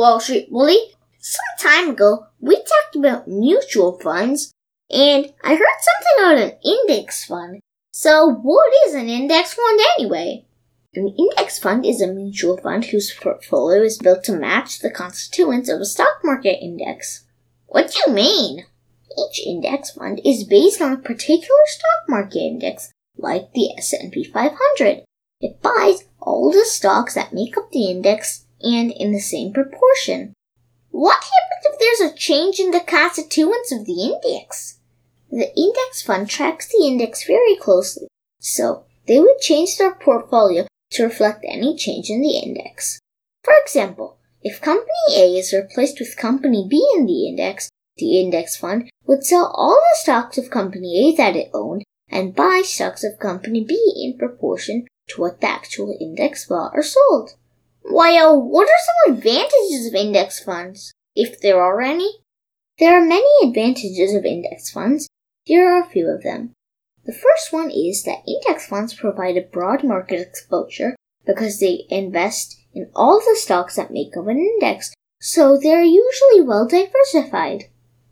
Wall Street Willie. Some time ago, we talked about mutual funds, and I heard something about an index fund. So, what is an index fund anyway? An index fund is a mutual fund whose portfolio is built to match the constituents of a stock market index. What do you mean? Each index fund is based on a particular stock market index, like the S&P 500. It buys all the stocks that make up the index and in the same proportion. What happens if there's a change in the constituents of the index? The index fund tracks the index very closely, so they would change their portfolio to reflect any change in the index. For example, if company A is replaced with company B in the index, the index fund would sell all the stocks of company A that it owned and buy stocks of company B in proportion to what the actual index bought or sold. Well, what are some advantages of index funds, if there are any? There are many advantages of index funds. Here are a few of them. The first one is that index funds provide a broad market exposure because they invest in all the stocks that make up an index, so they're usually well diversified.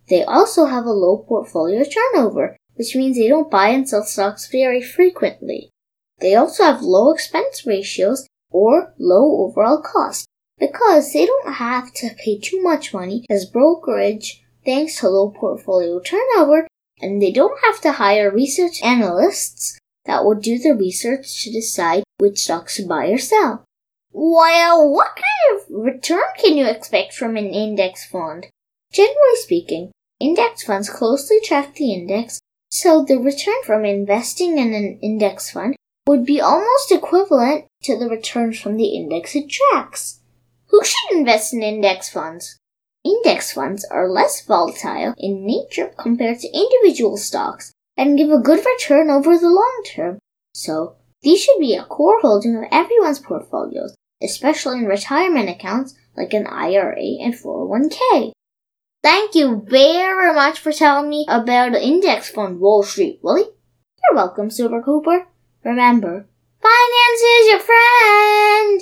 They also have a low portfolio turnover, which means they don't buy and sell stocks very frequently. They also have low expense ratios or low overall cost because they don't have to pay too much money as brokerage thanks to low portfolio turnover and they don't have to hire research analysts that will do the research to decide which stocks to buy or sell. Well, what kind of return can you expect from an index fund? Generally speaking, index funds closely track the index, so the return from investing in an index fund would be almost equivalent to the returns from the index it tracks. Who should invest in index funds? Index funds are less volatile in nature compared to individual stocks and give a good return over the long term. So, these should be a core holding of everyone's portfolios, especially in retirement accounts like an IRA and 401k. Thank you very much for telling me about the index fund Wall Street, Willie. You're welcome, Super Cooper. Remember, finance is your friend!